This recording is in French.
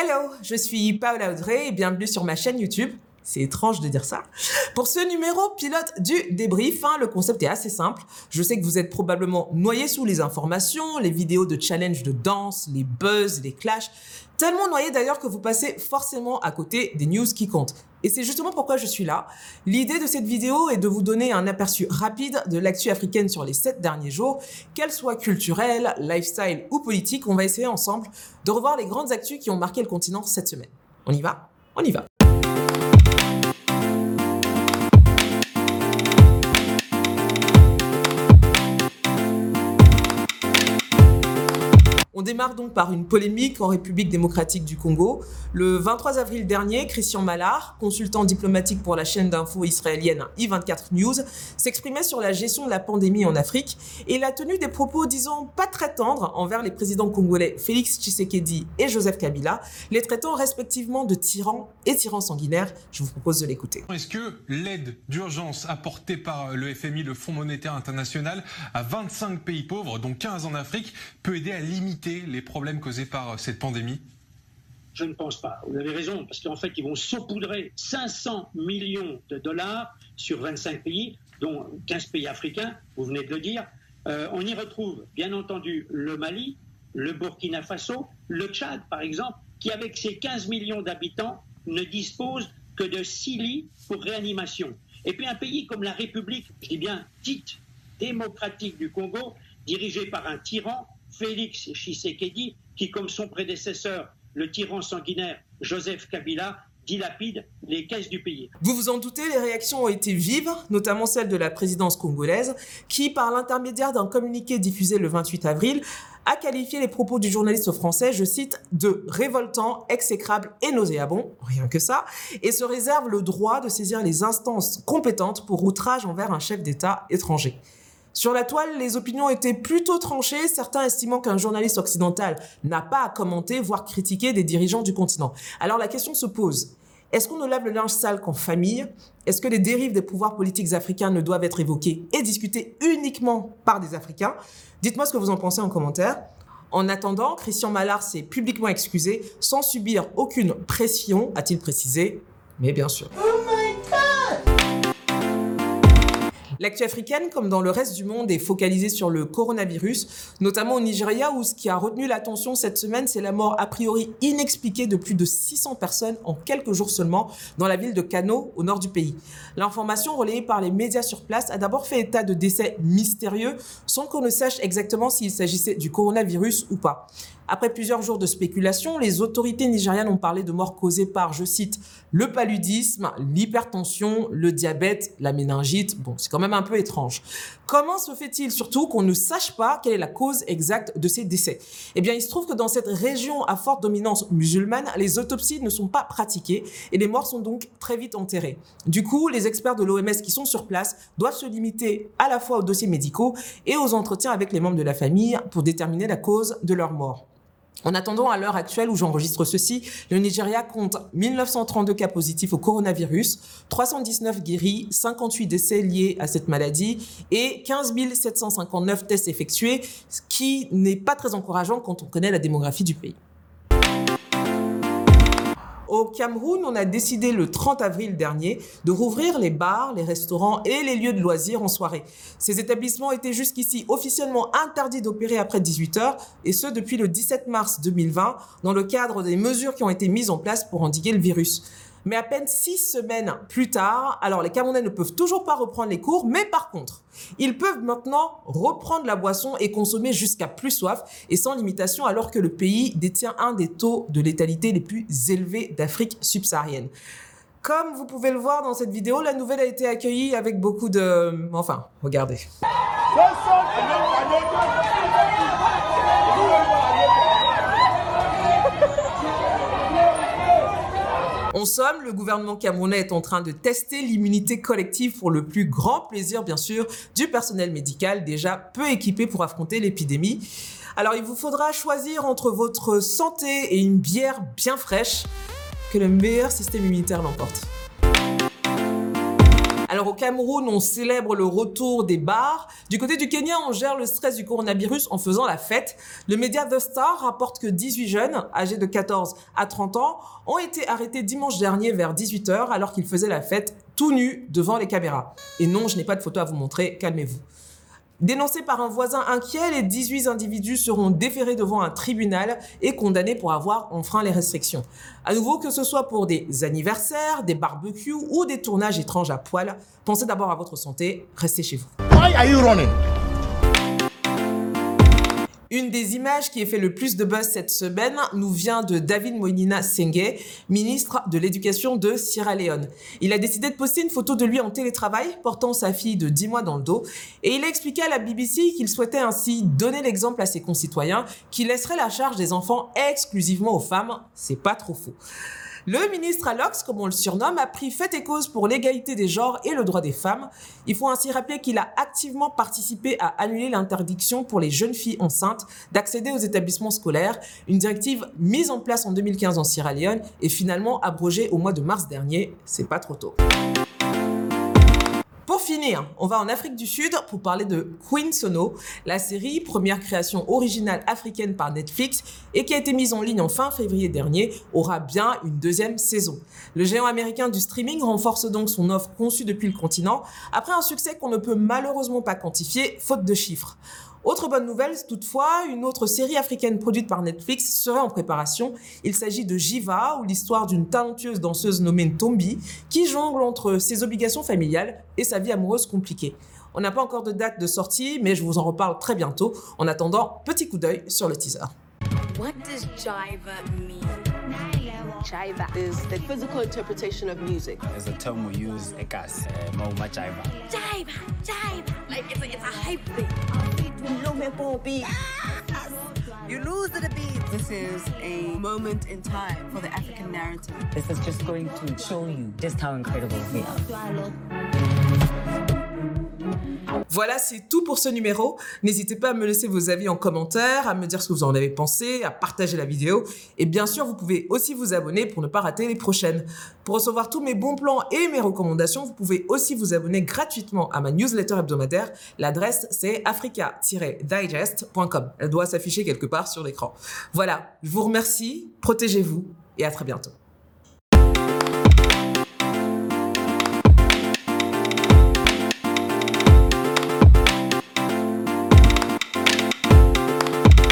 Hello, je suis Paola Audrey et bienvenue sur ma chaîne YouTube. C'est étrange de dire ça. Pour ce numéro pilote du débrief, hein, le concept est assez simple. Je sais que vous êtes probablement noyé sous les informations, les vidéos de challenge de danse, les buzz, les clashs. Tellement noyé d'ailleurs que vous passez forcément à côté des news qui comptent. Et c'est justement pourquoi je suis là. L'idée de cette vidéo est de vous donner un aperçu rapide de l'actu africaine sur les sept derniers jours, qu'elle soit culturelle, lifestyle ou politique. On va essayer ensemble de revoir les grandes actus qui ont marqué le continent cette semaine. On y va? On y va. On démarre donc par une polémique en République démocratique du Congo. Le 23 avril dernier, Christian Mallard, consultant diplomatique pour la chaîne d'info israélienne i24 News, s'exprimait sur la gestion de la pandémie en Afrique et il a tenu des propos, disons, pas très tendres envers les présidents congolais Félix Tshisekedi et Joseph Kabila, les traitant respectivement de tyrans et tyrans sanguinaires. Je vous propose de l'écouter. Est-ce que l'aide d'urgence apportée par le FMI, le Fonds monétaire international, à 25 pays pauvres, dont 15 en Afrique, peut aider à limiter les problèmes causés par euh, cette pandémie? Je ne pense pas. Vous avez raison, parce qu'en fait, ils vont saupoudrer 500 millions de dollars sur 25 pays, dont 15 pays africains, vous venez de le dire. Euh, on y retrouve, bien entendu, le Mali, le Burkina Faso, le Tchad, par exemple, qui, avec ses 15 millions d'habitants, ne dispose que de 6 lits pour réanimation. Et puis un pays comme la République, je dis bien dite démocratique du Congo, dirigé par un tyran Félix Tshisekedi, qui, comme son prédécesseur, le tyran sanguinaire Joseph Kabila, dilapide les caisses du pays. Vous vous en doutez, les réactions ont été vives, notamment celle de la présidence congolaise, qui, par l'intermédiaire d'un communiqué diffusé le 28 avril, a qualifié les propos du journaliste français, je cite, de révoltants, exécrables et nauséabonds, rien que ça, et se réserve le droit de saisir les instances compétentes pour outrage envers un chef d'État étranger. Sur la toile, les opinions étaient plutôt tranchées, certains estimant qu'un journaliste occidental n'a pas à commenter, voire critiquer des dirigeants du continent. Alors la question se pose, est-ce qu'on ne lave le linge sale qu'en famille? Est-ce que les dérives des pouvoirs politiques africains ne doivent être évoquées et discutées uniquement par des Africains? Dites-moi ce que vous en pensez en commentaire. En attendant, Christian Mallard s'est publiquement excusé sans subir aucune pression, a-t-il précisé, mais bien sûr. L'actu africaine, comme dans le reste du monde, est focalisée sur le coronavirus, notamment au Nigeria, où ce qui a retenu l'attention cette semaine, c'est la mort a priori inexpliquée de plus de 600 personnes en quelques jours seulement dans la ville de Kano, au nord du pays. L'information relayée par les médias sur place a d'abord fait état de décès mystérieux, sans qu'on ne sache exactement s'il s'agissait du coronavirus ou pas. Après plusieurs jours de spéculation, les autorités nigérianes ont parlé de morts causées par, je cite, le paludisme, l'hypertension, le diabète, la méningite. Bon, c'est quand même un peu étrange. Comment se fait-il surtout qu'on ne sache pas quelle est la cause exacte de ces décès? Eh bien, il se trouve que dans cette région à forte dominance musulmane, les autopsies ne sont pas pratiquées et les morts sont donc très vite enterrés. Du coup, les experts de l'OMS qui sont sur place doivent se limiter à la fois aux dossiers médicaux et aux entretiens avec les membres de la famille pour déterminer la cause de leur mort. En attendant, à l'heure actuelle où j'enregistre ceci, le Nigeria compte 1932 cas positifs au coronavirus, 319 guéris, 58 décès liés à cette maladie et 15 759 tests effectués, ce qui n'est pas très encourageant quand on connaît la démographie du pays. Au Cameroun, on a décidé le 30 avril dernier de rouvrir les bars, les restaurants et les lieux de loisirs en soirée. Ces établissements étaient jusqu'ici officiellement interdits d'opérer après 18 heures, et ce depuis le 17 mars 2020, dans le cadre des mesures qui ont été mises en place pour endiguer le virus. Mais à peine six semaines plus tard, alors les Camerounais ne peuvent toujours pas reprendre les cours, mais par contre, ils peuvent maintenant reprendre la boisson et consommer jusqu'à plus soif et sans limitation alors que le pays détient un des taux de létalité les plus élevés d'Afrique subsaharienne. Comme vous pouvez le voir dans cette vidéo, la nouvelle a été accueillie avec beaucoup de... Enfin, regardez. En somme, le gouvernement camerounais est en train de tester l'immunité collective pour le plus grand plaisir, bien sûr, du personnel médical déjà peu équipé pour affronter l'épidémie. Alors, il vous faudra choisir entre votre santé et une bière bien fraîche. Que le meilleur système immunitaire l'emporte. Au Cameroun, on célèbre le retour des bars. Du côté du Kenya, on gère le stress du coronavirus en faisant la fête. Le média The Star rapporte que 18 jeunes, âgés de 14 à 30 ans, ont été arrêtés dimanche dernier vers 18h alors qu'ils faisaient la fête tout nus devant les caméras. Et non, je n'ai pas de photo à vous montrer, calmez-vous. Dénoncés par un voisin inquiet, les 18 individus seront déférés devant un tribunal et condamnés pour avoir enfreint les restrictions. À nouveau, que ce soit pour des anniversaires, des barbecues ou des tournages étranges à poil, pensez d'abord à votre santé, restez chez vous. Why are you running? Une des images qui a fait le plus de buzz cette semaine nous vient de David Moinina Sengue, ministre de l'Éducation de Sierra Leone. Il a décidé de poster une photo de lui en télétravail, portant sa fille de 10 mois dans le dos, et il a expliqué à la BBC qu'il souhaitait ainsi donner l'exemple à ses concitoyens qui laisseraient la charge des enfants exclusivement aux femmes. C'est pas trop faux. Le ministre Alox, comme on le surnomme, a pris fait et cause pour l'égalité des genres et le droit des femmes. Il faut ainsi rappeler qu'il a activement participé à annuler l'interdiction pour les jeunes filles enceintes d'accéder aux établissements scolaires, une directive mise en place en 2015 en Sierra Leone et finalement abrogée au mois de mars dernier. C'est pas trop tôt. Pour finir, on va en Afrique du Sud pour parler de Queen Sono, la série, première création originale africaine par Netflix et qui a été mise en ligne en fin février dernier, aura bien une deuxième saison. Le géant américain du streaming renforce donc son offre conçue depuis le continent après un succès qu'on ne peut malheureusement pas quantifier faute de chiffres. Autre bonne nouvelle, toutefois, une autre série africaine produite par Netflix serait en préparation. Il s'agit de Jiva, ou l'histoire d'une talentueuse danseuse nommée Ntombi, qui jongle entre ses obligations familiales et sa vie amoureuse compliquée. On n'a pas encore de date de sortie, mais je vous en reparle très bientôt. En attendant, petit coup d'œil sur le teaser. What does jiva mean? Jiva is the physical interpretation of music. As a term we use, ekas, mo majaiva. Jiva, jiva. Like it's a, it's a hype thing. You lose the beat. This is a moment in time for the African narrative. This is just going to show you just how incredible we are. Voilà, c'est tout pour ce numéro. N'hésitez pas à me laisser vos avis en commentaire, à me dire ce que vous en avez pensé, à partager la vidéo. Et bien sûr, vous pouvez aussi vous abonner pour ne pas rater les prochaines. Pour recevoir tous mes bons plans et mes recommandations, vous pouvez aussi vous abonner gratuitement à ma newsletter hebdomadaire. L'adresse, c'est africa-digest.com. Elle doit s'afficher quelque part sur l'écran. Voilà, je vous remercie, protégez-vous et à très bientôt.